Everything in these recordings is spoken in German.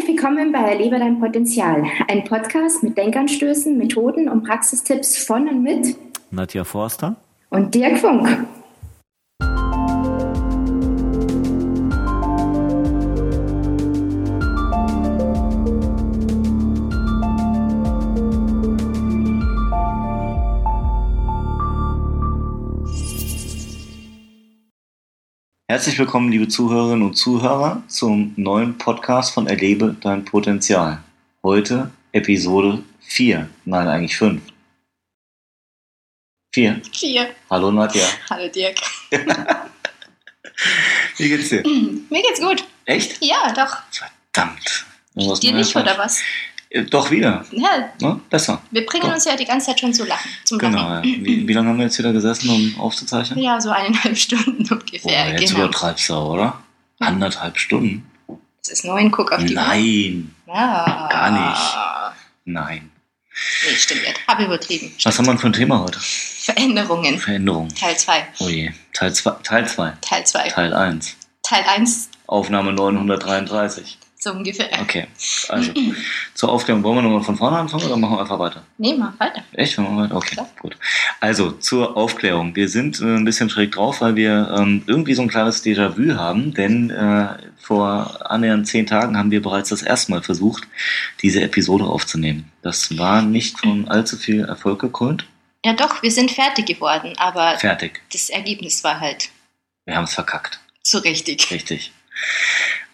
Herzlich willkommen bei Erlebe dein Potenzial, ein Podcast mit Denkanstößen, Methoden und Praxistipps von und mit Nadja Forster und Dirk Funk. Herzlich willkommen, liebe Zuhörerinnen und Zuhörer, zum neuen Podcast von Erlebe dein Potenzial. Heute Episode 4, nein, eigentlich 5. 4. Vier. Hallo Nadja. Hallo Dirk. Wie geht's dir? Mir geht's gut. Echt? Ja, doch. Verdammt. Dir nicht, oder was? Äh, Doch wieder. Ja, Ne? Besser. wir bringen Doch. uns ja die ganze Zeit schon zu lachen. Zum Genau. Ja. Wie, wie lange haben wir jetzt wieder gesessen, um aufzuzeichnen? Ja, so eineinhalb Stunden ungefähr. jetzt genau. übertreibst du, oder? Anderthalb Stunden? Es ist neun, guck auf die Uhr. Nein. Ja. Gar nicht. Nein. Nee, stimmt nicht. Hab übertrieben. Was haben wir denn für ein Thema heute? Veränderungen. Veränderung. Teil 2. Oh je. Teil 2. Teil 2. Teil 2. Teil 1. Teil 1, Aufnahme 933. so ungefähr. Okay. Also, zur Aufklärung wollen wir nochmal von vorne anfangen oder machen wir einfach weiter? Nee, mach weiter. Echt? Machen wir weiter? Okay, Klar. gut. Also, zur Aufklärung. Wir sind äh, ein bisschen schräg drauf, weil wir ähm, irgendwie so ein kleines Déjà-vu haben, denn äh, vor annähernd zehn Tagen haben wir bereits das erste Mal versucht, diese Episode aufzunehmen. Das war nicht von allzu viel Erfolg gekrönt. Ja, doch, wir sind fertig geworden, aber Fertig. das Ergebnis war halt Wir haben es verkackt. so richtig. Richtig.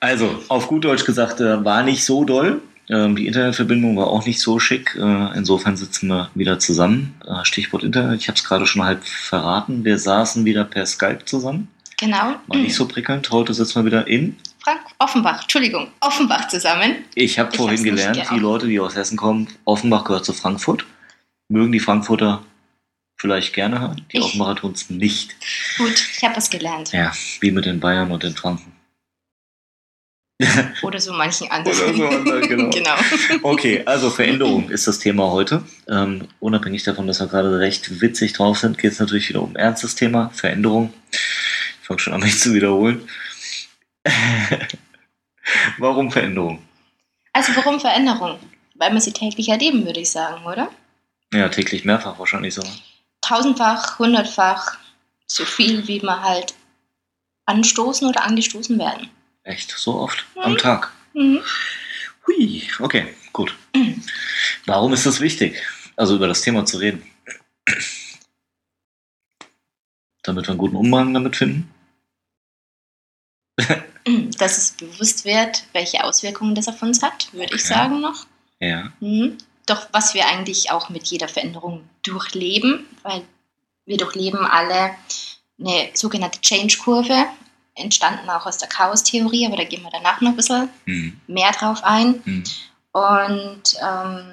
Also, auf gut Deutsch gesagt, äh, war nicht so doll. Ähm, die Internetverbindung war auch nicht so schick. Äh, insofern sitzen wir wieder zusammen. Äh, Stichwort Internet, ich habe es gerade schon halb verraten. Wir saßen wieder per Skype zusammen. Genau. War nicht so prickelnd. Heute sitzen wir wieder in. Frank Offenbach, Entschuldigung, Offenbach zusammen. Ich habe vorhin gelernt, die Leute, die aus Hessen kommen, Offenbach gehört zu Frankfurt. Mögen die Frankfurter vielleicht gerne hören. Die Ich- Offenbacher tun es nicht. Gut, ich habe was gelernt. Ja, wie mit den Bayern und den Franken. Oder so manchen anderen. Oder so anderen, genau. genau. Okay, also Veränderung ist das Thema heute. Ähm, unabhängig davon, dass wir gerade recht witzig drauf sind, geht es natürlich wieder um ein ernstes Thema, Veränderung. Ich fange schon an, mich zu wiederholen. Warum Veränderung? Also warum Veränderung? Weil man sie täglich erleben, würde ich sagen, oder? Ja, täglich mehrfach wahrscheinlich so. Tausendfach, hundertfach, so viel, wie man halt anstoßen oder angestoßen werden. Echt, so oft am Tag. Mhm. Hui, okay, gut. Warum ist das wichtig, also über das Thema zu reden? Damit wir einen guten Umgang damit finden? Dass es bewusst wird, welche Auswirkungen das auf uns hat, würde ich Okay. sagen noch. Ja. Mhm. Doch was wir eigentlich auch mit jeder Veränderung durchleben, weil wir durchleben alle eine sogenannte Change-Kurve, entstanden auch aus der Chaos-Theorie, aber da gehen wir danach noch ein bisschen Hm. mehr drauf ein. Hm. Und ähm,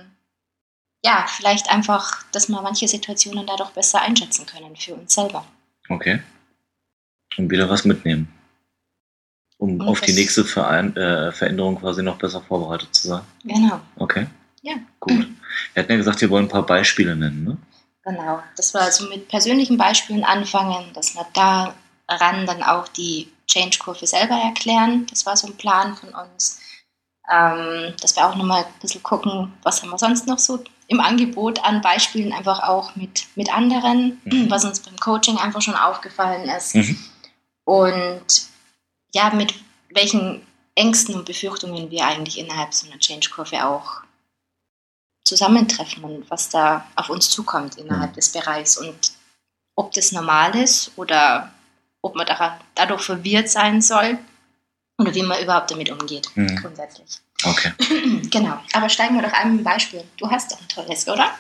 ja, vielleicht einfach, dass wir manche Situationen dadurch besser einschätzen können für uns selber. Okay. Und wieder was mitnehmen. Um Und auf die nächste Verein äh, Veränderung quasi noch besser vorbereitet zu sein. Genau, Okay. Ja. Gut. Wir hatten ja gesagt, wir wollen ein paar Beispiele nennen, ne? genau. Das war also mit persönlichen Beispielen anfangen, dass wir daran dann auch die Change-Kurve selber erklären. Das war so ein Plan von uns. Ähm, dass wir auch nochmal ein bisschen gucken, was haben wir sonst noch so im Angebot an Beispielen, einfach auch mit, mit anderen, Mhm. was uns beim Coaching einfach schon aufgefallen ist. Mhm. Und ja, mit welchen Ängsten und Befürchtungen wir eigentlich innerhalb so einer Change-Kurve auch zusammentreffen und was da auf uns zukommt innerhalb Mhm. des Bereichs und ob das normal ist oder ob man da, dadurch verwirrt sein soll oder wie man überhaupt damit umgeht, Mhm. grundsätzlich. Okay. genau, aber steigen wir doch ein mit einem Beispiel. Du hast doch ein tolles, oder?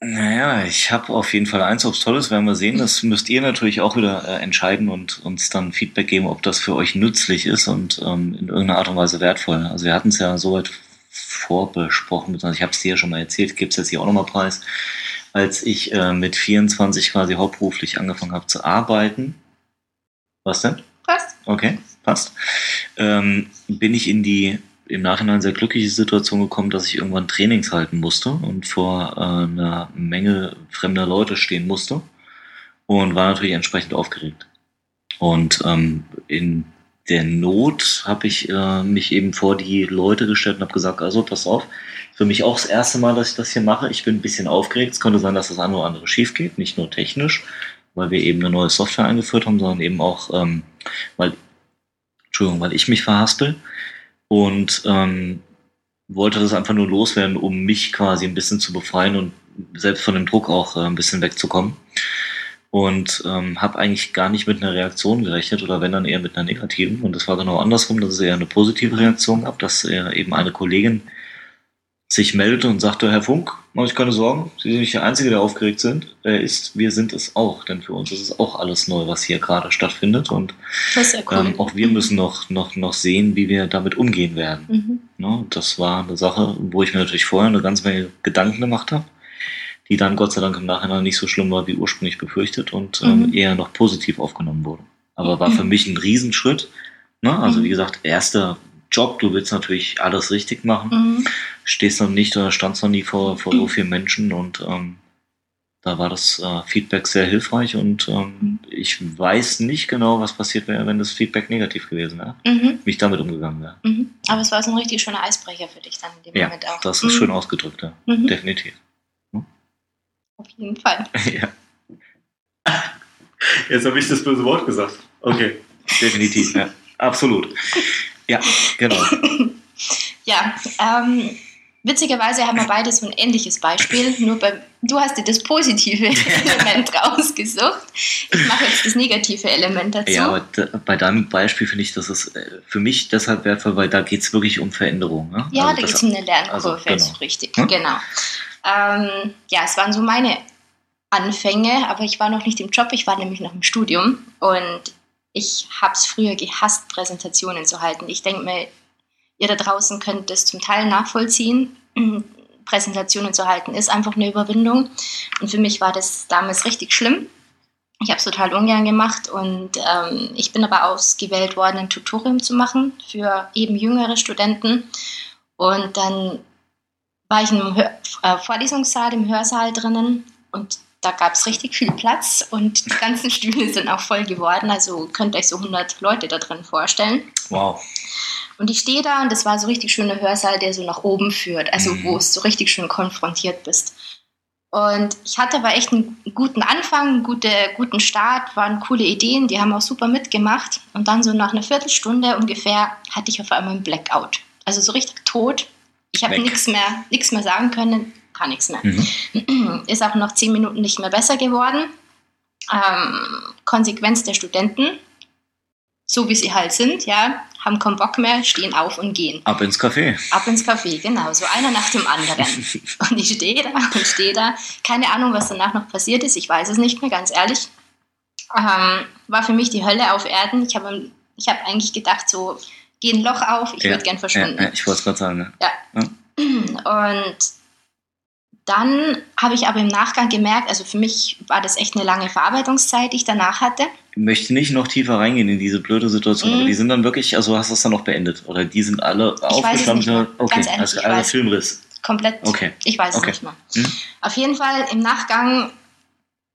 Naja, ich habe auf jeden Fall eins, ob es toll ist, werden wir sehen. Das müsst ihr natürlich auch wieder äh, entscheiden und uns dann Feedback geben, ob das für euch nützlich ist und ähm, in irgendeiner Art und Weise wertvoll. Also wir hatten es ja soweit vorbesprochen, ich habe es dir ja schon mal erzählt, gebe es jetzt hier auch nochmal preis. Als ich äh, mit 24 quasi hauptberuflich angefangen habe zu arbeiten, was denn? Passt. Okay, passt. Ähm, bin ich in die im Nachhinein sehr glückliche Situation gekommen, dass ich irgendwann Trainings halten musste und vor äh, einer Menge fremder Leute stehen musste und war natürlich entsprechend aufgeregt. Und ähm, in der Not habe ich äh, mich eben vor die Leute gestellt und habe gesagt, also pass auf, für mich auch das erste Mal, dass ich das hier mache. Ich bin ein bisschen aufgeregt. Es könnte sein, dass das eine oder andere schief geht, nicht nur technisch, weil wir eben eine neue Software eingeführt haben, sondern eben auch, ähm, weil, Entschuldigung, weil ich mich verhaspel und ähm, wollte das einfach nur loswerden, um mich quasi ein bisschen zu befreien und selbst von dem Druck auch äh, ein bisschen wegzukommen und ähm, habe eigentlich gar nicht mit einer Reaktion gerechnet oder wenn dann eher mit einer negativen. Und das war genau andersrum, dass es eher eine positive Reaktion gab, dass äh, eben eine Kollegin sich meldete und sagte, Herr Funk, mache ich keine Sorgen, Sie sind nicht der Einzige, der aufgeregt sind, äh, ist, wir sind es auch, denn für uns ist es auch alles neu, was hier gerade stattfindet und ja cool. ähm, auch wir müssen noch, noch, noch sehen, wie wir damit umgehen werden. Mhm. Ne? Das war eine Sache, wo ich mir natürlich vorher eine ganze Menge Gedanken gemacht habe, die dann Gott sei Dank im Nachhinein nicht so schlimm war wie ursprünglich befürchtet und ähm, Mhm. eher noch positiv aufgenommen wurde. Aber war für mich ein Riesenschritt. Ne? Also Mhm. wie gesagt, erster Job, du willst natürlich alles richtig machen, Mhm. stehst noch nicht oder standst noch nie vor, vor so vielen Menschen und ähm, da war das äh, Feedback sehr hilfreich und ähm, Mhm. ich weiß nicht genau, was passiert wäre, wenn das Feedback negativ gewesen wäre, Mhm. wie ich damit umgegangen wäre. Mhm. Aber es war so ein richtig schöner Eisbrecher für dich dann in dem Ja, Moment auch. das ist Mhm. schön ausgedrückt, ja. Mhm. definitiv. Auf jeden Fall. Ja. Jetzt habe ich das böse Wort gesagt. Okay. Definitiv, ja. Absolut. Ja, genau. Ja, ähm, witzigerweise haben wir beide so ein ähnliches Beispiel, nur bei, du hast dir das positive Element rausgesucht. Ich mache jetzt das negative Element dazu. Ja, aber da, bei deinem Beispiel finde ich, das ist äh, für mich deshalb wertvoll, weil da geht es wirklich um Veränderung. Ne? Ja, Also da das- geht es um eine Lernkurve, also, genau. ist richtig. Hm? Genau. Ähm, ja, es waren so meine Anfänge, aber ich war noch nicht im Job, ich war nämlich noch im Studium und ich habe es früher gehasst, Präsentationen zu halten. Ich denke mir, ihr da draußen könnt es zum Teil nachvollziehen. Präsentationen zu halten ist einfach eine Überwindung und für mich war das damals richtig schlimm. Ich habe es total ungern gemacht und ähm, ich bin aber ausgewählt worden, ein Tutorium zu machen für eben jüngere Studenten. Und dann war ich einem Hör äh, Vorlesungssaal, im Hörsaal drinnen und da gab es richtig viel Platz und die ganzen Stühle sind auch voll geworden. Also könnt ihr euch so 100 Leute da drin vorstellen. Wow. Und ich stehe da und das war so richtig schöner Hörsaal, der so nach oben führt, also Mhm. wo es so richtig schön konfrontiert bist. Und ich hatte aber echt einen guten Anfang, einen gute, guten Start, waren coole Ideen, die haben auch super mitgemacht. Und dann so nach einer Viertelstunde ungefähr hatte ich auf einmal einen Blackout. Also so richtig tot. Ich habe nichts mehr, nichts mehr sagen können, gar nichts mehr. Mhm. Ist auch nach zehn Minuten nicht mehr besser geworden. Ähm, Konsequenz der Studenten, so wie sie halt sind, ja, haben keinen Bock mehr, stehen auf und gehen. Ab ins Café. Ab ins Café, genau, so einer nach dem anderen. Und ich stehe da und stehe da. Keine Ahnung, was danach noch passiert ist, ich weiß es nicht mehr, ganz ehrlich. Ähm, war für mich die Hölle auf Erden. Ich habe ich hab eigentlich gedacht, so, geh ein Loch auf, ich Ja, würde gern verschwinden. Ja, ja, ich wollte es gerade sagen. Ne? Und dann habe ich aber im Nachgang gemerkt, also für mich war das echt eine lange Verarbeitungszeit, die ich danach hatte. Ich möchte nicht noch tiefer reingehen in diese blöde Situation, Mhm. aber die sind dann wirklich, also hast du das dann noch beendet? Oder die sind alle mehr. Okay, ehrlich, also weiß. Filmriss. Komplett, Okay. ich weiß Okay. es nicht mehr. Mhm. Auf jeden Fall im Nachgang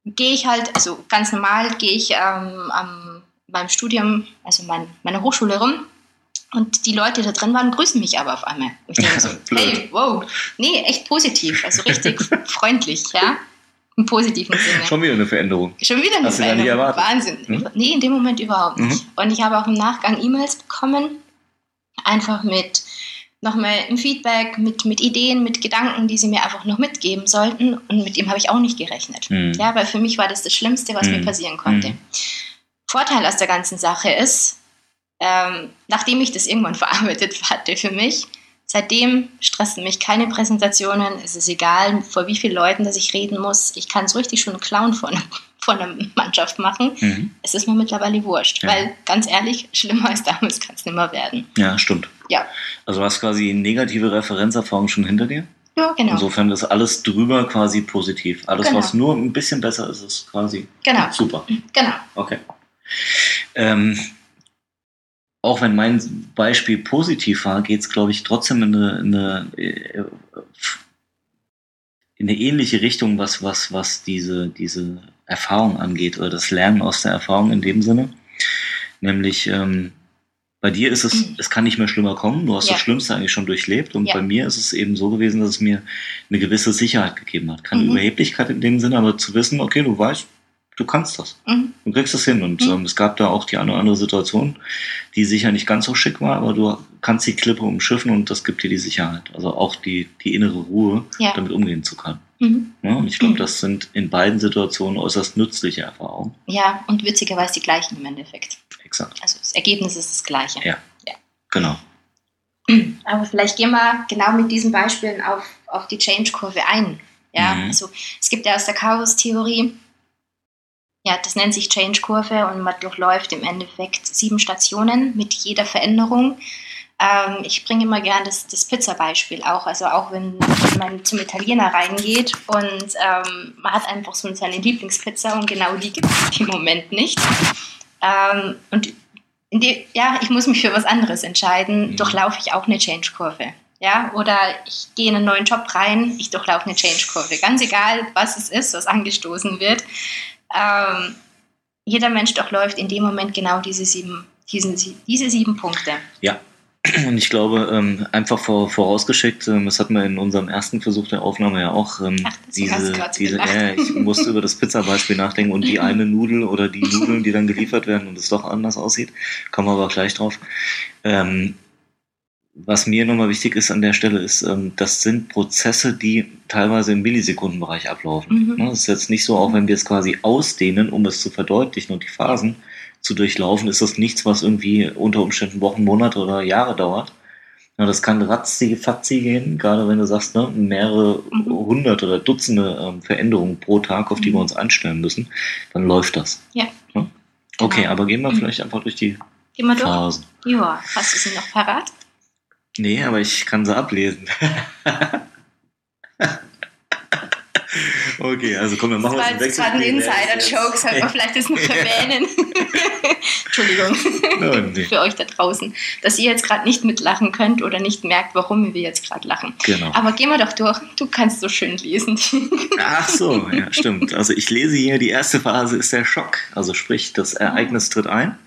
gehe ich halt, also ganz normal gehe ich ähm, am, beim Studium, also mein, meiner Hochschule rum und die Leute, die da drin waren, grüßen mich aber auf einmal. Ich denke so, hey, wow, nee, echt positiv, also richtig freundlich, ja, im positiven Sinne. Schon wieder eine Veränderung. Schon wieder eine Hast Veränderung. Wahnsinn. Mhm. Nee, in dem Moment überhaupt Mhm. nicht. Und ich habe auch im Nachgang E-Mails bekommen, einfach mit nochmal ein Feedback, mit, mit Ideen, mit Gedanken, die sie mir einfach noch mitgeben sollten. Und mit dem habe ich auch nicht gerechnet. Mhm. Ja, weil für mich war das das Schlimmste, was mir Mhm. passieren konnte. Mhm. Vorteil aus der ganzen Sache ist, ähm, nachdem ich das irgendwann verarbeitet hatte für mich, seitdem stressen mich keine Präsentationen. Es ist egal, vor wie vielen Leuten dass ich reden muss. Ich kann so richtig schon Clown von, von einer Mannschaft machen. Mhm. Es ist mir mittlerweile wurscht, Ja. weil ganz ehrlich, schlimmer als damals kann es nicht mehr werden. Ja, stimmt. Ja. Also du hast quasi negative Referenzerfahrung schon hinter dir. Ja, genau. Insofern ist alles drüber quasi positiv. Alles, Genau. was nur ein bisschen besser ist, ist quasi Genau, super. genau. Okay. Ähm, auch wenn mein Beispiel positiv war, geht es, glaube ich, trotzdem in eine, in eine, äh, in eine ähnliche Richtung, was, was, was diese, diese Erfahrung angeht oder das Lernen aus der Erfahrung in dem Sinne. Nämlich, ähm, Bei dir ist es, Mhm. es kann nicht mehr schlimmer kommen. Du hast Ja. das Schlimmste eigentlich schon durchlebt. Und Ja. bei mir ist es eben so gewesen, dass es mir eine gewisse Sicherheit gegeben hat. Keine Mhm. Überheblichkeit in dem Sinne, aber zu wissen, okay, du weißt, du kannst das. Mhm. Du kriegst das hin. Und Mhm. ähm, es gab da auch die eine oder andere Situation, die sicher nicht ganz so schick war, aber du kannst die Klippe umschiffen und das gibt dir die Sicherheit. Also auch die, die innere Ruhe, Ja. damit umgehen zu können. Mhm. Ja, und ich glaube, Mhm. das sind in beiden Situationen äußerst nützliche Erfahrungen. Ja, und witzigerweise die gleichen im Endeffekt. Exakt. Also das Ergebnis ist das gleiche. Ja. Genau. Aber vielleicht gehen wir genau mit diesen Beispielen auf, auf die Change-Kurve ein. Ja, Mhm. also es gibt ja aus der Chaos-Theorie, ja, das nennt sich Change-Kurve und man durchläuft im Endeffekt sieben Stationen mit jeder Veränderung. Ähm, ich bringe immer gern das, das Pizza-Beispiel auch. Also auch wenn man zum Italiener reingeht und ähm, man hat einfach so seine Lieblingspizza und genau die gibt es im Moment nicht. Ähm, und die, ja, ich muss mich für was anderes entscheiden, Mhm. durchlaufe ich auch eine Change-Kurve. Ja, oder ich gehe in einen neuen Job rein, ich durchlaufe eine Change-Kurve. Ganz egal, was es ist, was angestoßen wird. Ähm, jeder Mensch durchläuft in dem Moment genau diese sieben, diesen, diese sieben Punkte. Ja. Und ich glaube, ähm, einfach vor, vorausgeschickt, ähm, das hatten wir in unserem ersten Versuch der Aufnahme ja auch, ähm, Ach, diese, diese ja, ich musste über das Pizza-Beispiel nachdenken und die eine Nudel oder die Nudeln, die dann geliefert werden und es doch anders aussieht, kommen wir aber gleich drauf. Ähm, was mir nochmal wichtig ist an der Stelle, ist, ähm, das sind Prozesse, die teilweise im Millisekundenbereich ablaufen. Mhm. Ne, Es ist jetzt nicht so, auch wenn wir es quasi ausdehnen, um es zu verdeutlichen und die Phasen zu durchlaufen, ist das nichts, was irgendwie unter Umständen Wochen, Monate oder Jahre dauert. Das kann ratzi fatzi gehen, gerade wenn du sagst, ne, mehrere Mhm. hundert oder Dutzende ähm, Veränderungen pro Tag, auf die Mhm. wir uns einstellen müssen, dann läuft das. Ja. Ja? Okay, Genau. aber gehen wir Mhm. vielleicht einfach durch die mal durch. Phasen. Ja, hast du sie noch parat? Nee, aber ich kann sie ablesen. okay, also komm, wir machen das war uns einen gerade ein Wechsel. Insider-Joke, sollte man vielleicht das noch erwähnen. Entschuldigung. Ja, nee. Für euch da draußen, dass ihr jetzt gerade nicht mitlachen könnt oder nicht merkt, warum wir jetzt gerade lachen. Genau. Aber gehen wir doch durch. Du kannst so schön lesen. Ach so, ja, stimmt. Also ich lese hier, die erste Phase ist der Schock. Also sprich, das Ereignis tritt ein.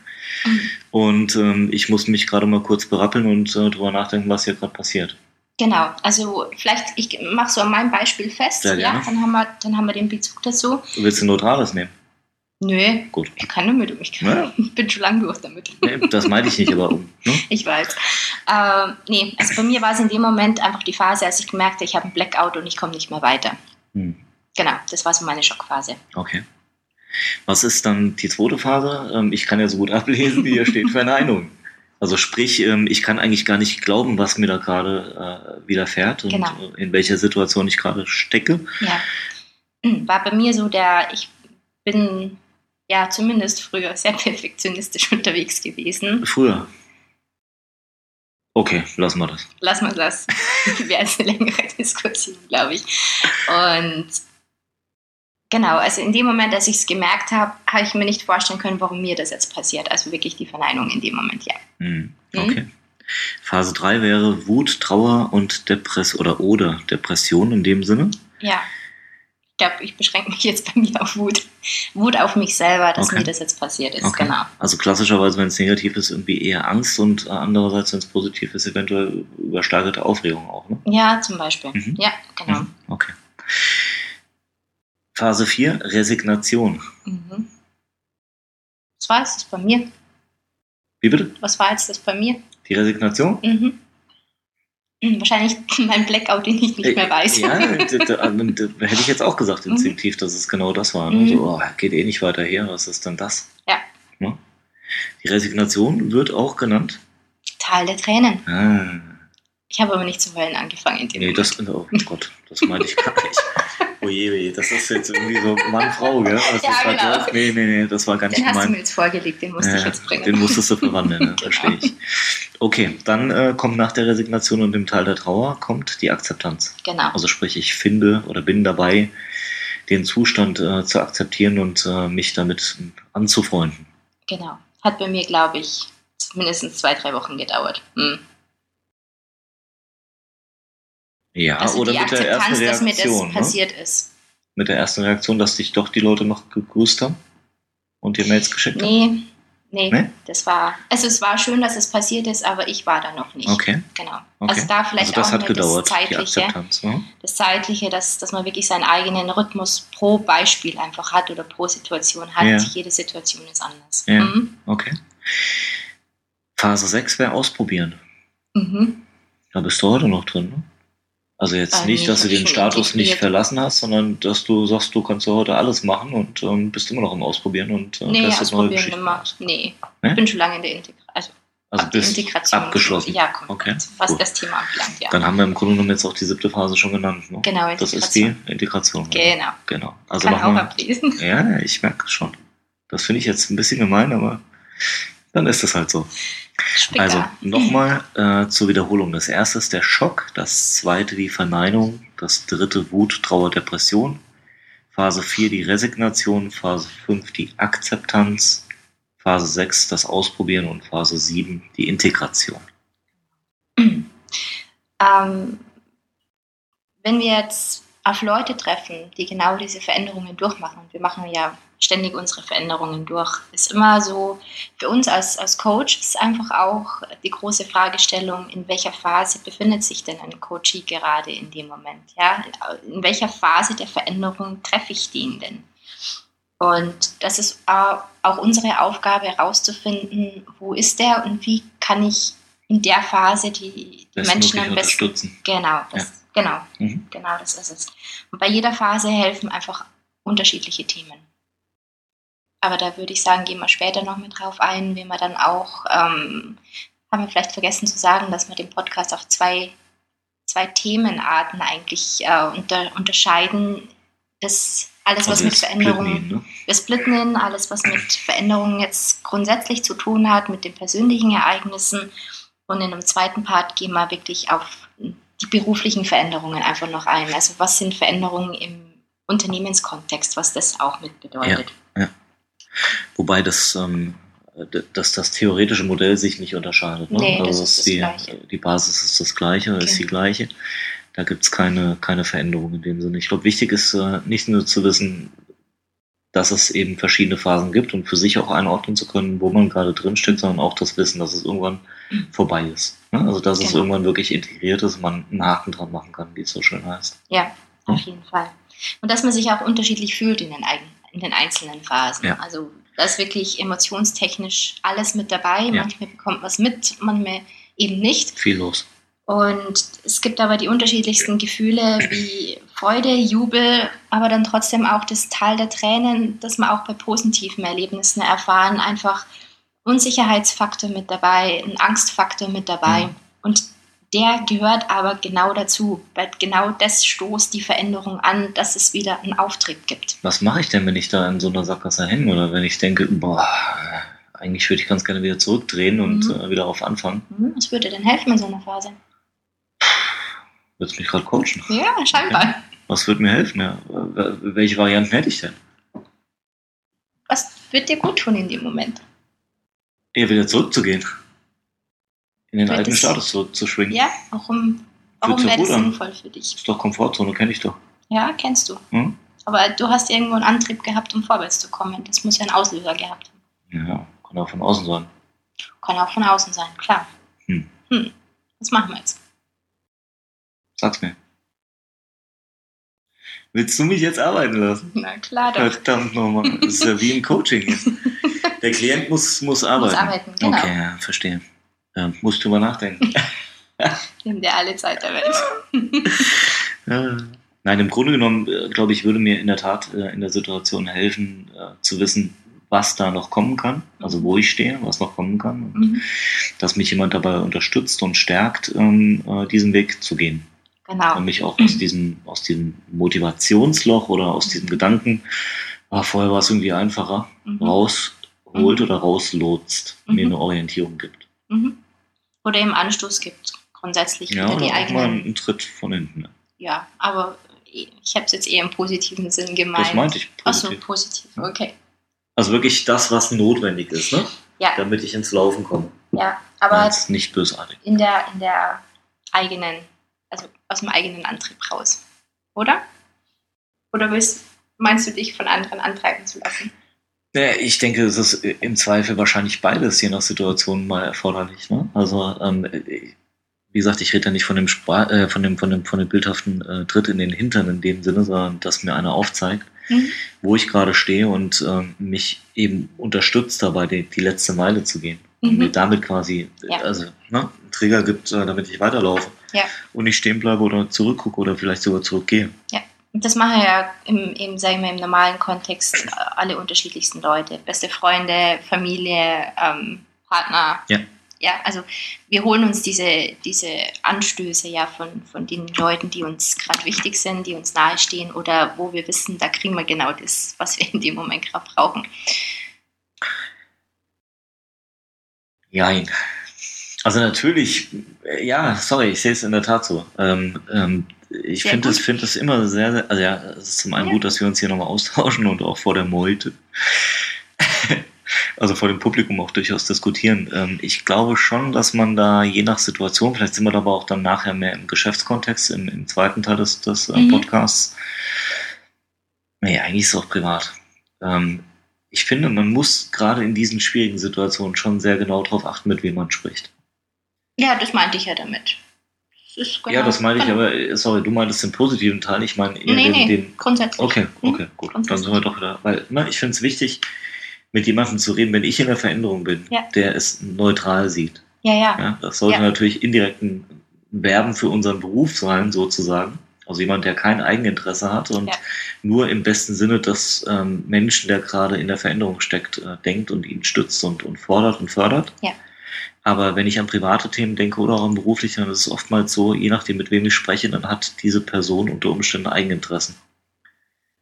Und ähm, ich muss mich gerade mal kurz berappeln und äh, drüber nachdenken, was hier gerade passiert. Genau, also vielleicht, ich mache so an meinem Beispiel fest, ja, dann haben, wir, dann haben wir den Bezug dazu. Willst du neutrales nehmen? Nö, Gut. ich kann damit, ich, kann, Ja. ich bin schon lange durch damit. Nee, das meinte ich nicht, aber um. Ne? Ich weiß. Ähm, nee, also bei mir war es in dem Moment einfach die Phase, als ich gemerkt habe, ich habe einen Blackout und ich komme nicht mehr weiter. Hm. Genau, das war so meine Schockphase. Okay. Was ist dann die zweite Phase? Ähm, ich kann ja so gut ablesen, wie hier steht Verneinung. Also sprich, ähm, ich kann eigentlich gar nicht glauben, was mir da gerade äh, widerfährt und Genau. in welcher Situation ich gerade stecke. Ja. Hm, War bei mir so der, ich bin ja zumindest früher sehr perfektionistisch unterwegs gewesen. Früher. Okay, lassen wir das. Lass mal das. Wäre jetzt eine längere Diskussion, glaube ich. Und genau, also in dem Moment, als ich es gemerkt habe, habe ich mir nicht vorstellen können, warum mir das jetzt passiert. Also wirklich die Verneinung in dem Moment, ja. Hm, Mhm. Okay. Phase 3 wäre Wut, Trauer und Depress oder oder Depression in dem Sinne. Ja. Ich glaube, ich beschränke mich jetzt bei mir auf Wut. Wut auf mich selber, dass Okay. mir das jetzt passiert ist. Okay. Genau. Also klassischerweise, wenn es negativ ist, irgendwie eher Angst und äh, andererseits, wenn es positiv ist, eventuell übersteigerte Aufregung auch. Ne? Ja, zum Beispiel. Mhm. Ja, genau. Mhm. Phase 4, Resignation. Mhm. Was war jetzt das bei mir? Wie bitte? Was war jetzt das bei mir? Die Resignation? Mhm. Hm, Wahrscheinlich mein Blackout, den ich nicht mehr weiß. Ja, d- d- hätte ich jetzt auch gesagt, instinktiv, dass es genau das war. Ne? Mhm. So, oh, geht eh nicht weiter her, was ist denn das? Ja. Ne? Die Resignation wird auch genannt. Tal der Tränen. Ah, Ich habe aber nicht zu heulen angefangen in dem nee, Moment. das, oh Gott, das meinte ich gar nicht. Oh je, oh je, das ist jetzt irgendwie so Mann-Frau, gell? Was Ja, ist da genau. drauf? Nee, nee, nee, das war gar nicht Den hast du gemeint. mir jetzt vorgelegt, den musste ich Ja, jetzt bringen. Den musstest du verwandeln, ne? Verstehe ich. Okay, dann äh, kommt nach der Resignation und dem Teil der Trauer kommt die Akzeptanz. Genau. Also sprich, ich finde oder bin dabei, den Zustand äh, zu akzeptieren und äh, mich damit anzufreunden. Genau. Hat bei mir, glaube ich, mindestens zwei, drei Wochen gedauert. Hm. Ja, Also oder mit der ersten Akzeptanz, dass mir Reaktion. das Ne? passiert ist. Mit der ersten Reaktion, dass dich doch die Leute noch gegrüßt haben und dir Mails geschickt haben. Nee, Nee, Nee? das war, also es war schön, dass es passiert ist, aber ich war da noch nicht. Okay. Genau. okay. Also da vielleicht also das auch hat gedauert, das Zeitliche. Mhm. das Zeitliche, dass, dass man wirklich seinen eigenen Rhythmus pro Beispiel einfach hat oder pro Situation hat. Ja. Jede Situation ist anders. Ja. Mhm. Okay. Phase 6 wäre ausprobieren. Mhm. Da bist du heute noch drin, ne? Also jetzt Äh, nicht, dass du den Status nicht verlassen hast, sondern dass du sagst, du kannst ja heute alles machen und ähm, bist immer noch im Ausprobieren und äh, Nee, testest neue Geschichten immer. Nee, Nee? ich bin schon lange in der Integration. Also, Also ab Integration. abgeschlossen. Ja, komplett. Okay, Was das Thema anbelangt, ja. Dann haben wir im Grunde genommen jetzt auch die siebte Phase schon genannt. Ne? genau, Das ist die Integration. Genau. Genau. Also Kann auch machen wir, ablesen. Ja, ich merke es schon. Das finde ich jetzt ein bisschen gemein, aber dann ist es halt so. Spicker. Also nochmal äh, zur Wiederholung. Das erste ist der Schock, das zweite die Verneinung, das dritte Wut, Trauer, Depression, Phase 4 die Resignation, Phase 5 die Akzeptanz, Phase 6 das Ausprobieren und Phase 7 die Integration. Ähm, wenn wir jetzt auf Leute treffen, die genau diese Veränderungen durchmachen, und wir machen ja ständig unsere Veränderungen durch, ist immer so, für uns als, als Coach ist einfach auch die große Fragestellung, in welcher Phase befindet sich denn ein Coachee gerade in dem Moment? Ja? In welcher Phase der Veränderung treffe ich den denn? Und das ist auch unsere Aufgabe herauszufinden, wo ist der und wie kann ich in der Phase die, die Menschen am besten unterstützen. Genau, das, genau, Mhm. genau, das ist es. Und bei jeder Phase helfen einfach unterschiedliche Themen. Aber da würde ich sagen, gehen wir später noch mit drauf ein, wie wir dann auch, ähm, haben wir vielleicht vergessen zu sagen, dass wir den Podcast auf zwei, zwei Themenarten eigentlich äh, unter, unterscheiden. Das alles, was Also mit Veränderungen ne? wir splitten ihn, alles, was mit Veränderungen jetzt grundsätzlich zu tun hat, mit den persönlichen Ereignissen. Und in einem zweiten Part gehen wir wirklich auf die beruflichen Veränderungen einfach noch ein. Also was sind Veränderungen im Unternehmenskontext, was das auch mit bedeutet. Wobei das, ähm, dass das theoretische Modell sich nicht unterscheidet. Ne? Nee, das also ist das die, Gleiche. die Basis ist das gleiche, ist die gleiche. Da gibt es keine, keine Veränderung in dem Sinne. Ich glaube, wichtig ist äh, nicht nur zu wissen, dass es eben verschiedene Phasen gibt und für sich auch einordnen zu können, wo man gerade drin steckt, sondern auch das Wissen, dass es irgendwann Mhm. vorbei ist. Ne? Also dass es Genau. irgendwann wirklich integriert ist man einen Haken dran machen kann, wie es so schön heißt. Ja, auf jeden Fall. Und dass man sich auch unterschiedlich fühlt in den, eigen, in den einzelnen Phasen. Ja. Also da ist wirklich emotionstechnisch alles mit dabei. Ja. Manchmal bekommt man es mit, manchmal eben nicht. Viel los. Und es gibt aber die unterschiedlichsten Gefühle wie Freude, Jubel, aber dann trotzdem auch das Tal der Tränen, das man auch bei positiven Erlebnissen erfahren. Einfach Unsicherheitsfaktor mit dabei, ein Angstfaktor mit dabei. Mhm. Und der gehört aber genau dazu, weil genau das stoßt die Veränderung an, dass es wieder einen Auftrieb gibt. Was mache ich denn, wenn ich da in so einer Sackgasse hänge oder wenn ich denke, boah, eigentlich würde ich ganz gerne wieder zurückdrehen und Mhm. äh, wieder auf Anfang? Hm, Was würde denn helfen in so einer Phase? Du mich gerade coachen? Ja, scheinbar. Was würde mir helfen? Ja? Wel- Welche Varianten hätte ich denn? Was wird dir gut tun in dem Moment? Eher wieder zurückzugehen. In den alten Status zurückzuschwingen. Ja, warum, warum wäre das sinnvoll für dich? Ist doch Komfortzone, kenne ich doch. Ja, kennst du. Hm? Aber du hast irgendwo einen Antrieb gehabt, um vorwärts zu kommen. Das muss ja einen Auslöser gehabt haben. Ja, kann auch von außen sein. Kann auch von außen sein, klar. Hm. Hm. Was machen wir jetzt? Sag's mir. Willst du mich jetzt arbeiten lassen? Na klar, doch. Verdammt nochmal. Das ist ja wie im Coaching jetzt. Der Klient muss, muss arbeiten. Muss arbeiten, genau. Okay, ja, verstehe. Ja, muss drüber nachdenken. Wir haben dir alle Zeit der Welt. Ja. Nein, im Grunde genommen, äh, glaube ich, würde mir in der Tat äh, in der Situation helfen, äh, zu wissen, was da noch kommen kann, also wo ich stehe, was noch kommen kann, und Mhm. dass mich jemand dabei unterstützt und stärkt, ähm, äh, diesen Weg zu gehen. Genau. Und mich auch aus diesem, aus diesem Motivationsloch oder aus diesem Gedanken, ah, vorher war es irgendwie einfacher, Mhm. rausholt Mhm. oder rauslotst, mir Mhm. eine Orientierung gibt. Mhm. Oder eben Anstoß gibt, grundsätzlich Ja, wieder oder die auch mal einen Tritt von hinten. Ja, aber ich habe es jetzt eher im positiven Sinn gemeint. Das meinte ich Achso, positiv. positiv, okay. Also wirklich das, was notwendig ist, ne? Ja, damit ich ins Laufen komme. ja. Aber Jetzt nicht bösartig. in der, in der eigenen, also aus dem eigenen Antrieb raus. Oder? Oder willst, meinst du dich von anderen antreiben zu lassen? Ja, ich denke, es ist im Zweifel wahrscheinlich beides, je nach Situation mal erforderlich. Ne? Also, ähm, wie gesagt, ich rede ja nicht von dem, Spra äh, von dem, von dem, von dem bildhaften äh, Tritt in den Hintern in dem Sinne, sondern dass mir einer aufzeigt, mhm. wo ich gerade stehe und ähm, mich eben unterstützt dabei, die, die letzte Meile zu gehen. Mhm. Und mir damit quasi, ja. also, ne, einen Trigger gibt, äh, damit ich weiterlaufe. Ja. Und nicht stehen bleibe oder zurückgucke oder vielleicht sogar zurückgehe. Ja. Das machen ja im, im, sagen wir, im normalen Kontext alle unterschiedlichsten Leute. Beste Freunde, Familie, ähm, Partner. Ja. Ja, also wir holen uns diese, diese Anstöße ja von, von den Leuten, die uns gerade wichtig sind, die uns nahestehen oder wo wir wissen, da kriegen wir genau das, was wir in dem Moment gerade brauchen. Nein. Also natürlich, ja, sorry, ich sehe es in der Tat so. Ähm, ähm, ich finde es find immer sehr, sehr, also ja, es ist zum einen ja. gut, dass wir uns hier nochmal austauschen und auch vor der Meute, also vor dem Publikum auch durchaus diskutieren. Ähm, ich glaube schon, dass man da je nach Situation, vielleicht sind wir da aber auch dann nachher mehr im Geschäftskontext, im, im zweiten Teil des, des äh, mhm. Podcasts. Nee, eigentlich ist es auch privat. Ähm, ich finde, man muss gerade in diesen schwierigen Situationen schon sehr genau darauf achten, mit wem man spricht. Ja, das meinte ich ja damit. Das genau, ja, das meine ich, genau. aber äh, sorry, du meintest den positiven Teil, ich meine eher nee, den, nee, den. Grundsätzlich. Okay, hm? okay, gut. Dann sind wir doch wieder. Weil, ne, ich finde es wichtig, mit jemandem zu reden, wenn ich in der Veränderung bin, ja. der es neutral sieht. Ja, ja. ja das sollte ja. natürlich indirekt ein Werben für unseren Beruf sein, sozusagen. Also jemand, der kein Eigeninteresse hat und nur im besten Sinne des ähm, Menschen, der gerade in der Veränderung steckt, äh, denkt und ihn stützt und, und fordert und fördert. Ja. Aber wenn ich an private Themen denke oder auch an berufliche, dann ist es oftmals so, je nachdem, mit wem ich spreche, dann hat diese Person unter Umständen Eigeninteressen.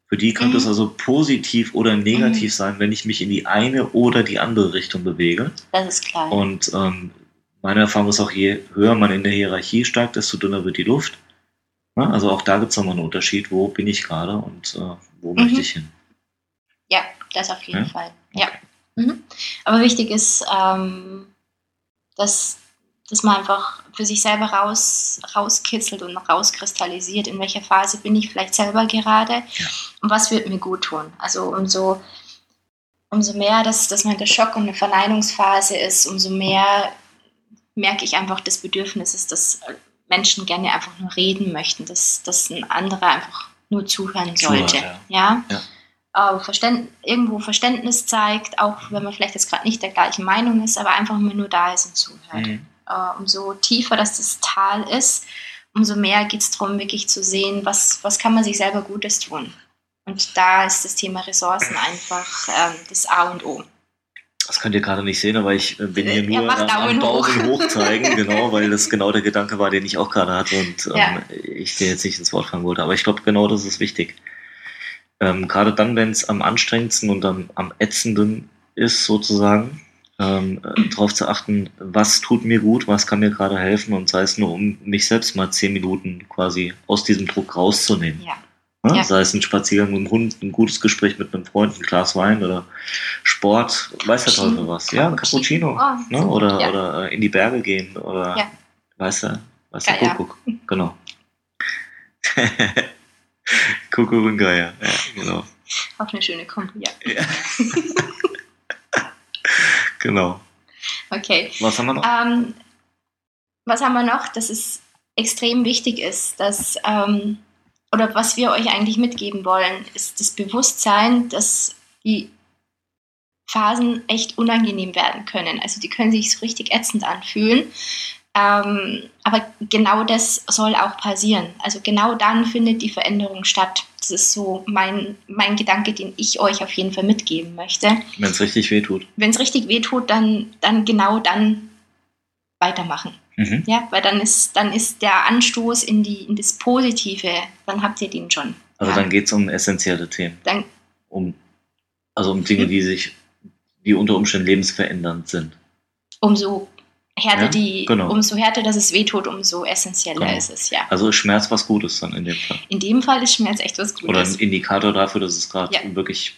Für die könnte mhm. es also positiv oder negativ mhm. sein, wenn ich mich in die eine oder die andere Richtung bewege. Das ist klar. Und ähm, meine Erfahrung ist auch, je höher man in der Hierarchie steigt, desto dünner wird die Luft. Ja, also auch da gibt es nochmal einen Unterschied, wo bin ich gerade und äh, wo mhm. möchte ich hin. Ja, das auf jeden ja? Fall. Ja. Mhm. Aber wichtig ist, ähm, dass, dass man einfach für sich selber raus, rauskitzelt und rauskristallisiert, in welcher Phase bin ich vielleicht selber gerade ja. und was wird mir gut tun. Also umso, umso mehr, dass, dass man der Schock- und der Verneinungsphase ist, umso mehr merke ich einfach das Bedürfnis ist, dass Menschen gerne einfach nur reden möchten, dass, dass ein anderer einfach nur zuhören sollte. Zuhört, ja. ja? ja. Äh, Verständ, irgendwo Verständnis zeigt, auch wenn man vielleicht jetzt gerade nicht der gleichen Meinung ist, aber einfach immer nur da ist und zuhört. Mhm. Äh, umso tiefer das, das Tal ist, umso mehr geht es darum, wirklich zu sehen, was, was kann man sich selber Gutes tun. Und da ist das Thema Ressourcen einfach ähm, das A und O. Das könnt ihr gerade nicht sehen, aber ich äh, bin hier nur am Daumen hoch. hoch zeigen, genau, weil das genau der Gedanke war, den ich auch gerade hatte und ähm, ja. ich dir jetzt nicht ins Wort fallen wollte. Aber ich glaube, genau das ist wichtig. Ähm, gerade dann, wenn es am anstrengendsten und am, am ätzenden ist, sozusagen, ähm, äh, darauf zu achten, was tut mir gut, was kann mir gerade helfen und sei es nur, um mich selbst mal zehn Minuten quasi aus diesem Druck rauszunehmen. Ja. Ne? Ja. Sei es ein Spaziergang mit dem Hund, ein gutes Gespräch mit einem Freund, ein Glas Wein oder Sport, weiß der Teufel was. Ja, ein Cappuccino. Oh, ne? Oder, ja. oder äh, in die Berge gehen oder ja. weiß der, weiß der ja, Kuckuck. Genau. Und Geier, ja, genau. Auch eine schöne Kombi, ja. genau. Okay. Was haben wir noch? Ähm, was haben wir noch? Dass es extrem wichtig ist, dass ähm, oder was wir euch eigentlich mitgeben wollen, ist das Bewusstsein, dass die Phasen echt unangenehm werden können. Also die können sich so richtig ätzend anfühlen. Ähm, aber genau das soll auch passieren. Also genau dann findet die Veränderung statt. Das ist so mein, mein Gedanke, den ich euch auf jeden Fall mitgeben möchte. Wenn es richtig wehtut. Wenn es richtig wehtut, dann, dann genau dann weitermachen. Mhm. Ja, weil dann ist, dann ist der Anstoß in, die, in das Positive, dann habt ihr den schon. Also dann geht es um essentielle Themen. Dann, um, also um Dinge, mhm. die sich, die unter Umständen lebensverändernd sind. Umso härter ja, die, genau. umso härter, dass es wehtut, umso essentieller genau. ist es, ja. Also ist Schmerz was Gutes dann in dem Fall. In dem Fall ist Schmerz echt was Gutes. Oder ein Indikator dafür, dass es gerade ja. wirklich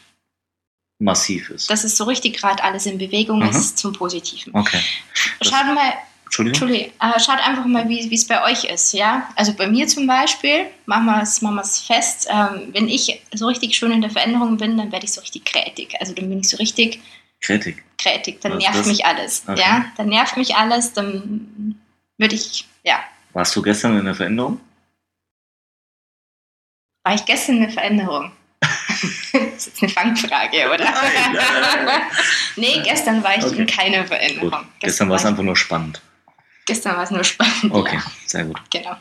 massiv ist. Dass es so richtig gerade alles in Bewegung mhm. ist zum Positiven. Okay. Schauen wir mal Entschuldigung? Entschuldigung, äh, schaut einfach mal, wie es bei euch ist, ja. Also bei mir zum Beispiel, machen wir es machen fest, ähm, wenn ich so richtig schön in der Veränderung bin, dann werde ich so richtig krätig. Also dann bin ich so richtig Krätig. krätig, dann Was nervt das? mich alles. Okay. Ja, dann nervt mich alles, dann würde ich, ja, Warst du gestern in der Veränderung? war ich gestern eine Veränderung? das ist jetzt eine Fangfrage, oder? Nein, nein, nein. nee, gestern war ich Okay. in keiner Veränderung. Gut. Gestern war es einfach nur spannend. Gestern war es nur spannend. Okay, Ja, sehr gut. genau.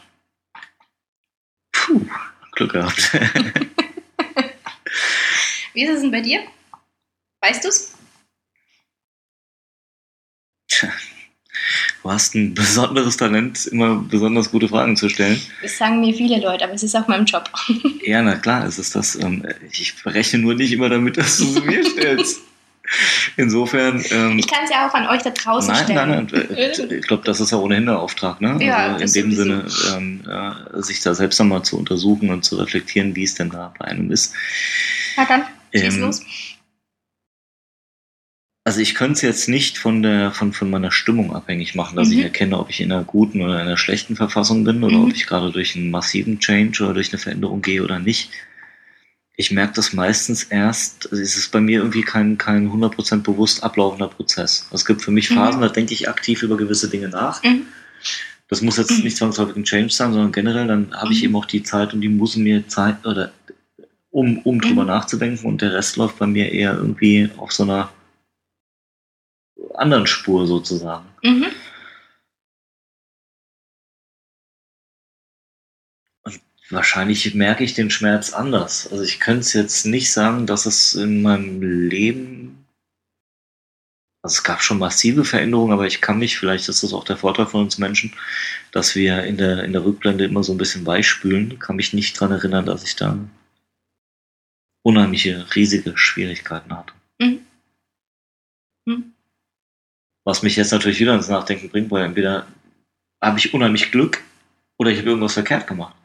Puh, Glück gehabt. Wie ist es denn bei dir? Weißt du's? Du hast ein besonderes Talent, immer besonders gute Fragen zu stellen. Das sagen mir viele Leute, aber es ist auch mein Job. Ja, na klar, es ist das. Ähm, ich rechne nur nicht immer damit, dass du sie mir stellst. Insofern. Ähm, Ich kann es ja auch an euch da draußen nein, stellen. nein, nein. äh, Ich glaube, das ist ja ohnehin der Auftrag, ne? Ja, also in dem. Sinne, ähm, äh, sich da selbst nochmal zu untersuchen und zu reflektieren, wie es denn da bei einem ist. Na dann, schieß Ähm, los. Also ich könnte es jetzt nicht von der von, von meiner Stimmung abhängig machen, dass Mhm. ich erkenne, ob ich in einer guten oder einer schlechten Verfassung bin oder Mhm. ob ich gerade durch einen massiven Change oder durch eine Veränderung gehe oder nicht. Ich merke das meistens erst, also es ist bei mir irgendwie kein, kein 100% bewusst ablaufender Prozess. Es gibt für mich Mhm. Phasen, da denke ich aktiv über gewisse Dinge nach. Mhm. Das muss jetzt nicht zwangsläufig ein Change sein, sondern generell, dann habe ich Mhm. eben auch die Zeit und die Muße mir Zeit, oder um, um drüber Mhm. nachzudenken und der Rest läuft bei mir eher irgendwie auf so einer anderen Spur sozusagen. Mhm. Wahrscheinlich merke ich den Schmerz anders. Also ich könnte es jetzt nicht sagen, dass es in meinem Leben, also es gab schon massive Veränderungen, aber ich kann mich, vielleicht ist das auch der Vorteil von uns Menschen, dass wir in der, in der Rückblende immer so ein bisschen beispülen, kann mich nicht dran erinnern, dass ich da unheimliche, riesige Schwierigkeiten hatte. Mhm. Mhm. Was mich jetzt natürlich wieder ins Nachdenken bringt, weil entweder habe ich unheimlich Glück oder ich habe irgendwas verkehrt gemacht.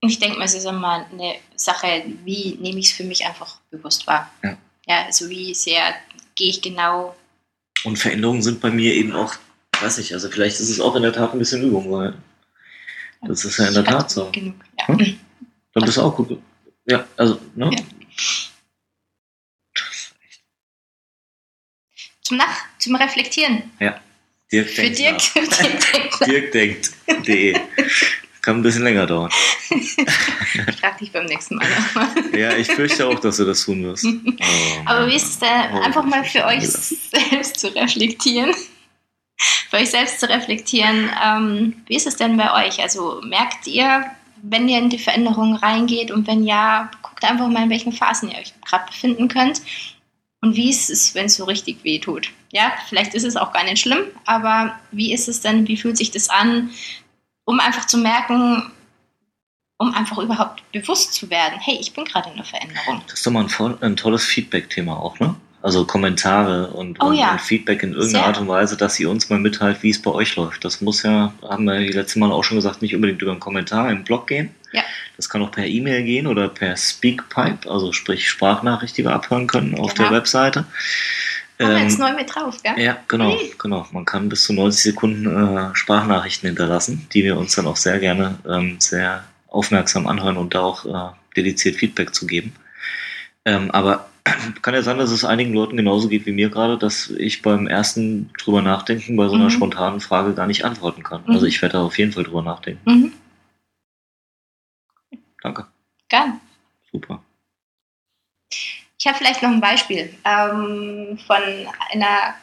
Ich denke mal, es ist immer eine Sache, wie nehme ich es für mich einfach bewusst wahr. Ja. Ja, also wie sehr gehe ich genau. Und Veränderungen sind bei mir eben auch, weiß ich, also vielleicht ist es auch in der Tat ein bisschen Übung, weil Das ist ja in der Tat so. Genug. Ja. Hm? dann bist du auch gut. Ja, also, ne? Ja. Zum Nach, zum Reflektieren. Dirk Für denkt Dirk. nach. Dirk denkt. Dirk denkt.de. Kann ein bisschen länger dauern. Ich frage dich beim nächsten Mal nochmal. Ja, ich fürchte auch, dass du das tun wirst. Oh, Aber wie ist es denn, Oh, einfach mal für euch selbst zu reflektieren? Für euch selbst zu reflektieren, ähm, wie ist es denn bei euch? Also merkt ihr, wenn ihr in die Veränderung reingeht und wenn ja, guckt einfach mal, in welchen Phasen ihr euch gerade befinden könnt und wie ist es, wenn es so richtig weh tut. Ja, vielleicht ist es auch gar nicht schlimm, aber wie ist es denn, wie fühlt sich das an, um einfach zu merken, um einfach überhaupt bewusst zu werden, hey, ich bin gerade in einer Veränderung. Das ist doch mal ein tolles Feedback-Thema auch, ne? Also Kommentare und, Oh und, ja. und Feedback in irgendeiner Sehr. Art und Weise, dass ihr uns mal mitteilt, wie es bei euch läuft. Das muss ja, haben wir die letzte Mal auch schon gesagt, nicht unbedingt über einen Kommentar im Blog gehen. Ja. Das kann auch per E-Mail gehen oder per Speakpipe, also sprich Sprachnachricht, die wir abhören können auf Genau. der Webseite. Haben wir Ähm, jetzt neu mit drauf, gell? ja, genau, Hey. genau. Man kann bis zu 90 Sekunden äh, Sprachnachrichten hinterlassen, die wir uns dann auch sehr gerne ähm, sehr aufmerksam anhören und da auch äh, dediziert Feedback zu geben. Ähm, aber kann ja sein, dass es einigen Leuten genauso geht wie mir gerade, dass ich beim ersten drüber nachdenken bei so einer Mhm. spontanen Frage gar nicht antworten kann. Mhm. Also ich werde da auf jeden Fall drüber nachdenken. Mhm. Danke. Gern. Super. Ich habe vielleicht noch ein Beispiel ähm, von einer,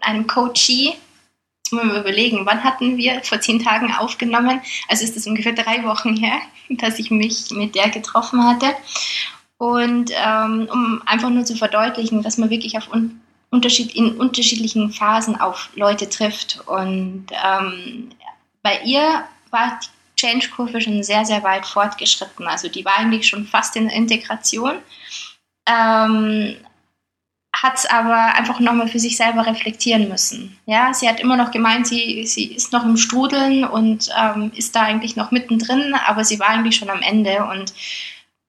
einem Coachee. Jetzt müssen wir überlegen, wann hatten wir vor zehn Tagen aufgenommen? Also ist es ungefähr drei Wochen her, dass ich mich mit der getroffen hatte. Und ähm, um einfach nur zu verdeutlichen, dass man wirklich auf un Unterschied, in unterschiedlichen Phasen auf Leute trifft. Und ähm, bei ihr war die Change-Kurve schon sehr, sehr weit fortgeschritten. Also die war eigentlich schon fast in der Integration. Ähm, hat es aber einfach nochmal für sich selber reflektieren müssen. Ja, sie hat immer noch gemeint, sie, sie ist noch im Strudeln und ähm, ist da eigentlich noch mittendrin, aber sie war eigentlich schon am Ende und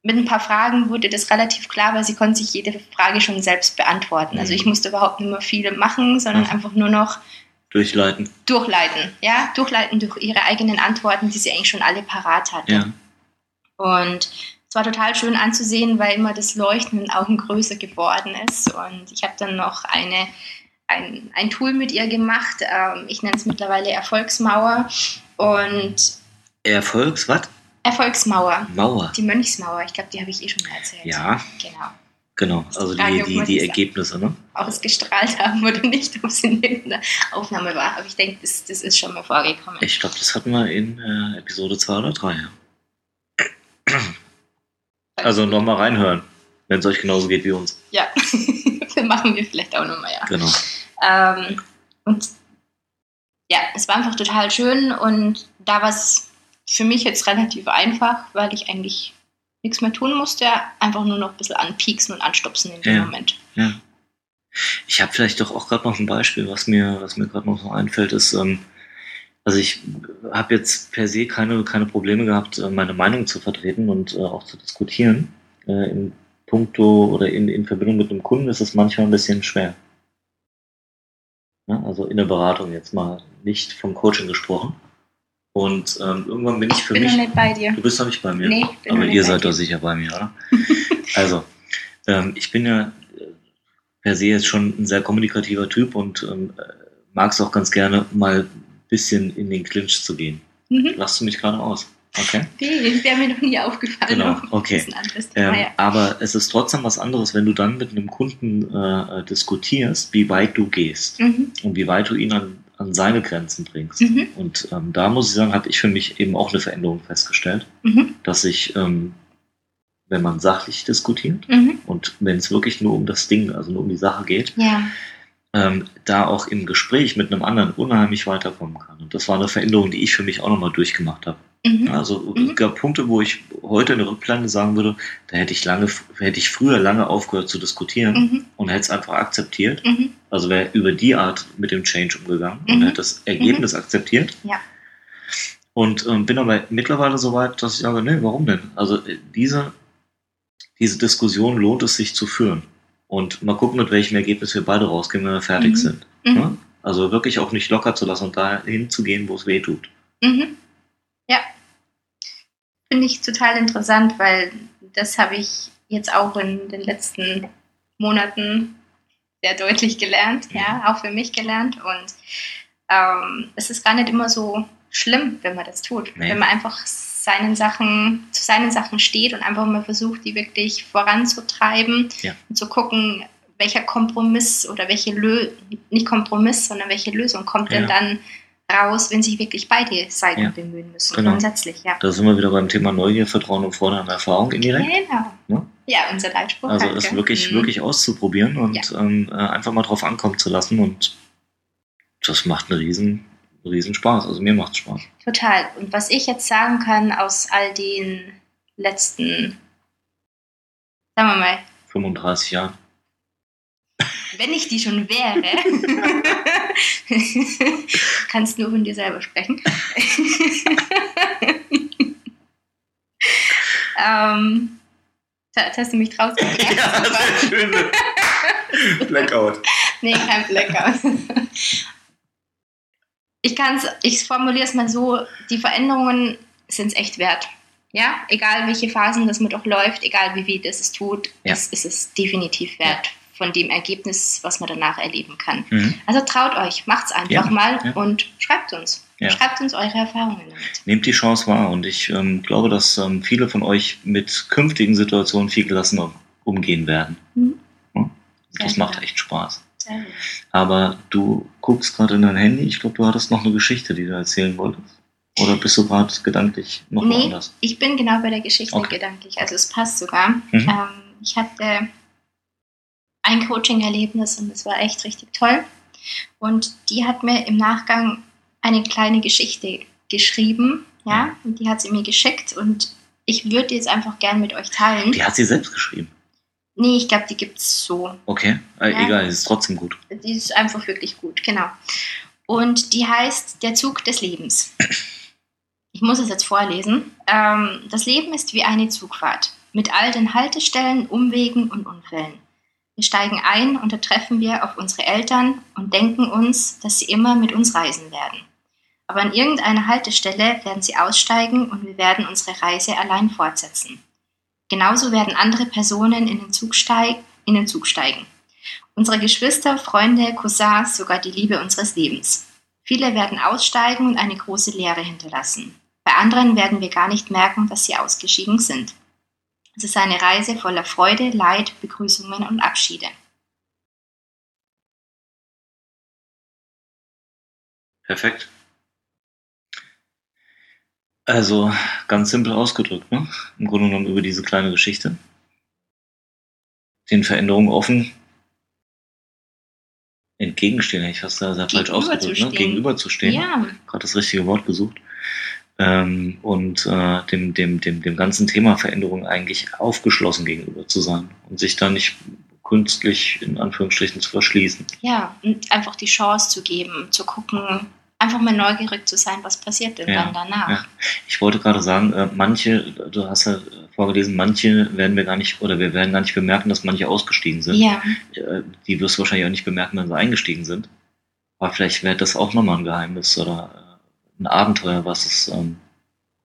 mit ein paar Fragen wurde das relativ klar, weil sie konnte sich jede Frage schon selbst beantworten. Also Mhm. ich musste überhaupt nicht mehr viele machen, sondern Mhm. einfach nur noch Durchleiten. Durchleiten, ja, durchleiten durch ihre eigenen Antworten, die sie eigentlich schon alle parat hatte. Ja. Und es war total schön anzusehen, weil immer das Leuchten in den Augen größer geworden ist. Und ich habe dann noch eine, ein, ein Tool mit ihr gemacht. Ähm, ich nenne es mittlerweile Erfolgsmauer. Und Erfolgs, was? Erfolgsmauer. Mauer. Die Mönchsmauer, ich glaube, die habe ich eh schon mal erzählt. Ja, Genau. Genau. Also Frage, die, die, Ergebnisse, ne? Ausgestrahlt haben oder nicht, ob es in irgendeiner Aufnahme war. Aber ich denke, das, das ist schon mal vorgekommen. Ich glaube, das hatten wir in äh, Episode 2 oder 3. Ja. Also nochmal reinhören, wenn es euch genauso geht wie uns. Ja, das machen wir vielleicht auch nochmal, ja. Genau. Ähm, und ja, es war einfach total schön und da war es für mich jetzt relativ einfach, weil ich eigentlich nichts mehr tun musste, einfach nur noch ein bisschen anpieksen und anstupsen in dem Ja. Moment. Ja. Ich habe vielleicht doch auch gerade noch ein Beispiel, was mir, was mir gerade noch so einfällt, ist, ähm, also ich habe jetzt per se keine, keine Probleme gehabt, äh, meine Meinung zu vertreten und äh, auch zu diskutieren. Äh, in puncto oder in, in Verbindung mit einem Kunden ist es manchmal ein bisschen schwer. Ja, also in der Beratung jetzt mal nicht vom Coaching gesprochen. Und ähm, irgendwann bin ich für bin mich. noch nicht bei dir. Du bist doch nicht bei mir. Nee, ich bin Aber nicht ihr seid doch sicher bei mir, oder? also, ähm, ich bin ja äh, per se jetzt schon ein sehr kommunikativer Typ und ähm, äh, mag es auch ganz gerne, mal ein bisschen in den Clinch zu gehen. Mhm. Lachst du mich gerade aus? Okay. Nee, wäre mir noch nie aufgefallen. Genau, okay. Das Ähm, aber es ist trotzdem was anderes, wenn du dann mit einem Kunden äh, äh, diskutierst, wie weit du gehst Mhm. und wie weit du ihn an, an seine Grenzen bringst. Mhm. Und ähm, da muss ich sagen, habe ich für mich eben auch eine Veränderung festgestellt. Mhm. dass ich, ähm, wenn man sachlich diskutiert Mhm. und wenn es wirklich nur um das Ding, also nur um die Sache geht, Ja. Ähm, da auch im Gespräch mit einem anderen unheimlich weiterkommen kann. Und das war eine Veränderung, die ich für mich auch nochmal durchgemacht habe. Mhm. Also Mhm. es gab Punkte, wo ich heute in der Rückblende sagen würde, da hätte ich lange, hätte ich früher lange aufgehört zu diskutieren Mhm. und hätte es einfach akzeptiert. Mhm. Also wäre über die Art mit dem Change umgegangen und Mhm. hätte das Ergebnis akzeptiert. Ja. Und ähm, bin aber mittlerweile so weit, dass ich sage, nee, warum denn? Also äh, diese, diese Diskussion lohnt es sich zu führen. Und mal gucken, mit welchem Ergebnis wir beide rausgehen, wenn wir fertig Mhm. sind. Mhm. Ja? Also wirklich auch nicht locker zu lassen und dahin zu gehen, wo es weh tut. Mhm. Ja. Finde ich total interessant, weil das habe ich jetzt auch in den letzten Monaten sehr deutlich gelernt, ja, auch für mich gelernt. Und ähm, es ist gar nicht immer so schlimm, wenn man das tut. Nee. Wenn man einfach seinen Sachen, zu seinen Sachen steht und einfach mal versucht, die wirklich voranzutreiben Ja. und zu gucken, welcher Kompromiss oder welche Lö nicht Kompromiss, sondern welche Lösung kommt denn Ja. dann raus, wenn sich wirklich beide Seiten Ja. bemühen müssen. Genau. Grundsätzlich, ja. Da sind wir wieder beim Thema Neugier, Vertrauen und Freude an Erfahrung indirekt. Genau. Ne? Ja, unser Leitspruch. Also es wirklich, Mhm. wirklich auszuprobieren und ähm, äh, einfach mal drauf ankommen zu lassen. Und das macht einen riesen, riesen Spaß. Also mir macht Spaß. Total. Und was ich jetzt sagen kann aus all den letzten, sagen wir mal, 35 Jahre. wenn ich die schon wäre, kannst nur von dir selber sprechen. ähm, jetzt hast du mich draußen gebracht. Super. schön. Blackout. Nee, kein Blackout. Ich kann's, ich formuliere es mal so, die Veränderungen sind es echt wert. Ja, egal welche Phasen das mit auch läuft, egal wie weh das es tut, Ja. es ist es definitiv wert von dem Ergebnis, was man danach erleben kann. Mhm. Also traut euch, macht's einfach Ja, mal ja. und schreibt uns. Ja. Schreibt uns eure Erfahrungen damit. Nehmt die Chance wahr und ich ähm, glaube, dass ähm, viele von euch mit künftigen Situationen viel gelassener umgehen werden. Mhm. Ja? Das macht echt Spaß. Aber du guckst gerade in dein Handy. Ich glaube, du hattest noch eine Geschichte, die du erzählen wolltest. Oder bist du gerade gedanklich noch Nee. woanders? Ich bin genau bei der Geschichte Okay. gedanklich. Also es passt sogar. Mhm. Ähm, ich hatte ein Coaching-Erlebnis und es war echt richtig toll. Und die hat mir im Nachgang eine kleine Geschichte geschrieben. Ja, und die hat sie mir geschickt und ich würde die jetzt einfach gern mit euch teilen. Die hat sie selbst geschrieben. Nee, ich glaube, die gibt es so. Okay, äh, Ja. egal, ist trotzdem gut. Die ist einfach wirklich gut, genau. Und die heißt Der Zug des Lebens. Ich muss es jetzt vorlesen. Ähm, das Leben ist wie eine Zugfahrt mit all den Haltestellen, Umwegen und Unfällen. Wir steigen ein und da treffen wir auf unsere Eltern und denken uns, dass sie immer mit uns reisen werden. Aber an irgendeiner Haltestelle werden sie aussteigen und wir werden unsere Reise allein fortsetzen. Genauso werden andere Personen in den Zug, steig in den Zug steigen. Unsere Geschwister, Freunde, Cousins, sogar die Liebe unseres Lebens. Viele werden aussteigen und eine große Leere hinterlassen. Bei anderen werden wir gar nicht merken, dass sie ausgeschieden sind. Es ist eine Reise voller Freude, Leid, Begrüßungen und Abschiede. Perfekt. Also ganz simpel ausgedrückt, ne? Im Grunde genommen über diese kleine Geschichte. Den Veränderungen offen entgegenstehen, ich fast sehr falsch ausgedrückt, ne? gegenüberzustehen. Ja. Gerade das richtige Wort gesucht. Ähm, und äh, dem, dem, dem, dem ganzen Thema Veränderung eigentlich aufgeschlossen gegenüber zu sein und sich da nicht künstlich in Anführungsstrichen zu verschließen. Ja, und einfach die Chance zu geben, zu gucken, einfach mal neugierig zu sein, was passiert denn ja, dann danach. Ja. Ich wollte gerade sagen, äh, manche, du hast ja vorgelesen, manche werden wir gar nicht, oder wir werden gar nicht bemerken, dass manche ausgestiegen sind. Ja. Äh, die wirst du wahrscheinlich auch nicht bemerken, wenn sie eingestiegen sind. Aber vielleicht wäre das auch nochmal ein Geheimnis oder äh, ein Abenteuer, was es ähm,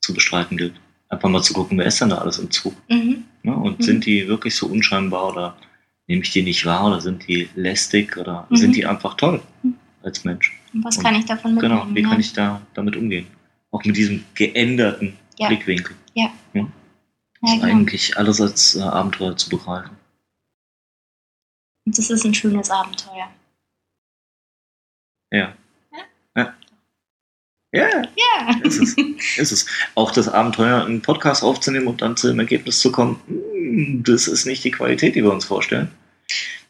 zu bestreiten gilt. Einfach mal zu gucken, wer ist denn da alles im Zug? Mhm. Ja, und mhm. sind die wirklich so unscheinbar oder nehme ich die nicht wahr oder sind die lästig oder mhm. sind die einfach toll mhm. als Mensch? Und was und kann ich davon mitnehmen? Genau, wie ja? kann ich da damit umgehen? Auch mit diesem geänderten ja. Blickwinkel. Ja. ja? ja genau. eigentlich alles als äh, Abenteuer zu begreifen. Und das ist ein schönes Abenteuer. Ja. Ja. Ja, ja. Ist es. ist es. Auch das Abenteuer, einen Podcast aufzunehmen und dann zu dem Ergebnis zu kommen, hm, das ist nicht die Qualität, die wir uns vorstellen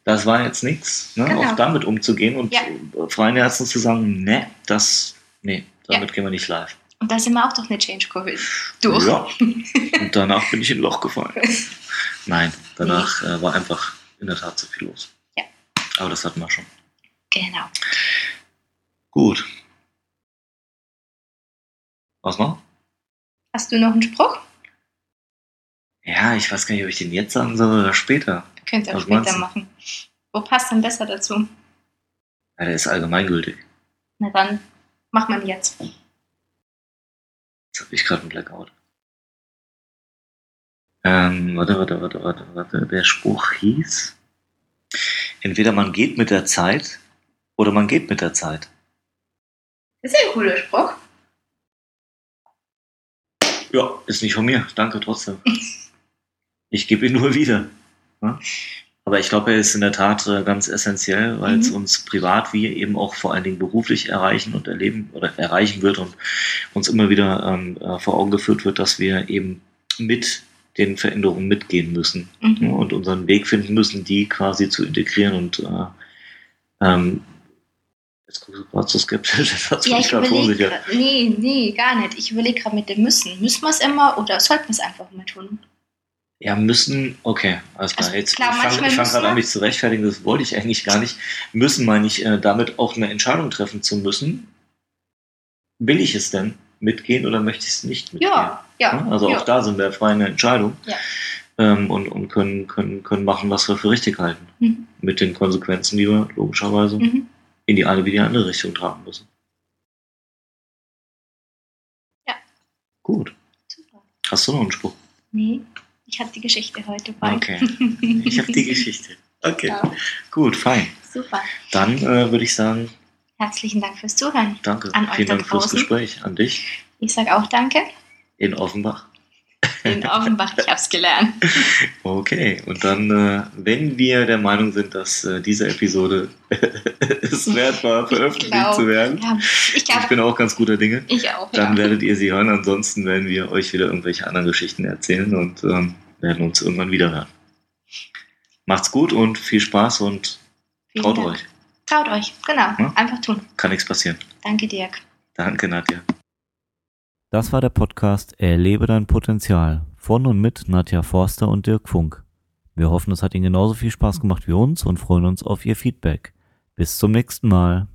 das war jetzt nichts, ne? genau. auch damit umzugehen und ja. freien Herzens zu sagen, ne, das, nee, damit ja. gehen wir nicht live. Und da sind wir auch doch eine Change-Kurve durch. Ja, und danach bin ich in ein Loch gefallen. Nein, danach nee. äh, war einfach in der Tat zu viel los. Ja. Aber das hatten wir schon. Genau. Gut. Was noch? Hast du noch einen Spruch? Ja, ich weiß gar nicht, ob ich den jetzt sagen soll oder später. Könnt ihr auch später machen. Wo passt denn besser dazu? Ja, der ist allgemeingültig. Na dann, mach mal jetzt. Jetzt habe ich gerade einen Blackout. Ähm, warte, warte, warte, warte, warte. Der Spruch hieß, entweder man geht mit der Zeit oder man geht mit der Zeit. Das ist ja ein cooler Spruch. Ja, ist nicht von mir. Danke trotzdem. Ich gebe ihn nur wieder. Ja? Aber ich glaube, er ist in der Tat äh, ganz essentiell, weil mhm. es uns privat wie eben auch vor allen Dingen beruflich erreichen und erleben oder erreichen wird und uns immer wieder ähm, äh, vor Augen geführt wird, dass wir eben mit den Veränderungen mitgehen müssen mhm. ja, und unseren Weg finden müssen, die quasi zu integrieren und äh, ähm, Jetzt guckst du gerade so skeptisch, das ja, ich überlege, Nee, nee, gar nicht. Ich überlege gerade mit dem Müssen. Müssen wir es immer oder sollten wir es einfach mal tun? Ja, müssen, okay, alles klar. Also, Jetzt, klar, ich fange fang gerade an, mich zu rechtfertigen, das wollte ich eigentlich gar nicht. Müssen meine ich, äh, damit auch eine Entscheidung treffen zu müssen. Will ich es denn mitgehen oder möchte ich es nicht mitgehen? Ja, ja. Also ja. auch da sind wir frei eine Entscheidung ja. ähm, und, und können, können, können machen, was wir für richtig halten. Mhm. Mit den Konsequenzen, die wir logischerweise mhm. in die eine wie die andere Richtung tragen müssen. Ja. Gut. Super. Hast du noch einen Spruch? Nee. Ich habe die Geschichte heute bei. Okay, ich habe die Geschichte. Okay, ja. gut, fein. Super. Dann äh, würde ich sagen. Herzlichen Dank fürs Zuhören. Danke. An Vielen Dank fürs Gespräch. An dich. Ich sage auch Danke. In Offenbach. In Offenbach, ich habe es gelernt. Okay, und dann, äh, wenn wir der Meinung sind, dass äh, diese Episode es wert war, veröffentlicht glaub, zu werden, ja, ich, glaub, ich, bin auch ganz guter Dinge, ich auch, dann ja. werdet ihr sie hören. Ansonsten werden wir euch wieder irgendwelche anderen Geschichten erzählen und ähm, werden uns irgendwann wieder hören. Macht's gut und viel Spaß und Vielen traut Dank. euch. Traut euch, genau. Ja? Einfach tun. Kann nichts passieren. Danke, Dirk. Danke, Nadja. Das war der Podcast Erlebe dein Potenzial von und mit Nadja Forster und Dirk Funk. Wir hoffen, es hat Ihnen genauso viel Spaß gemacht wie uns und freuen uns auf Ihr Feedback. Bis zum nächsten Mal.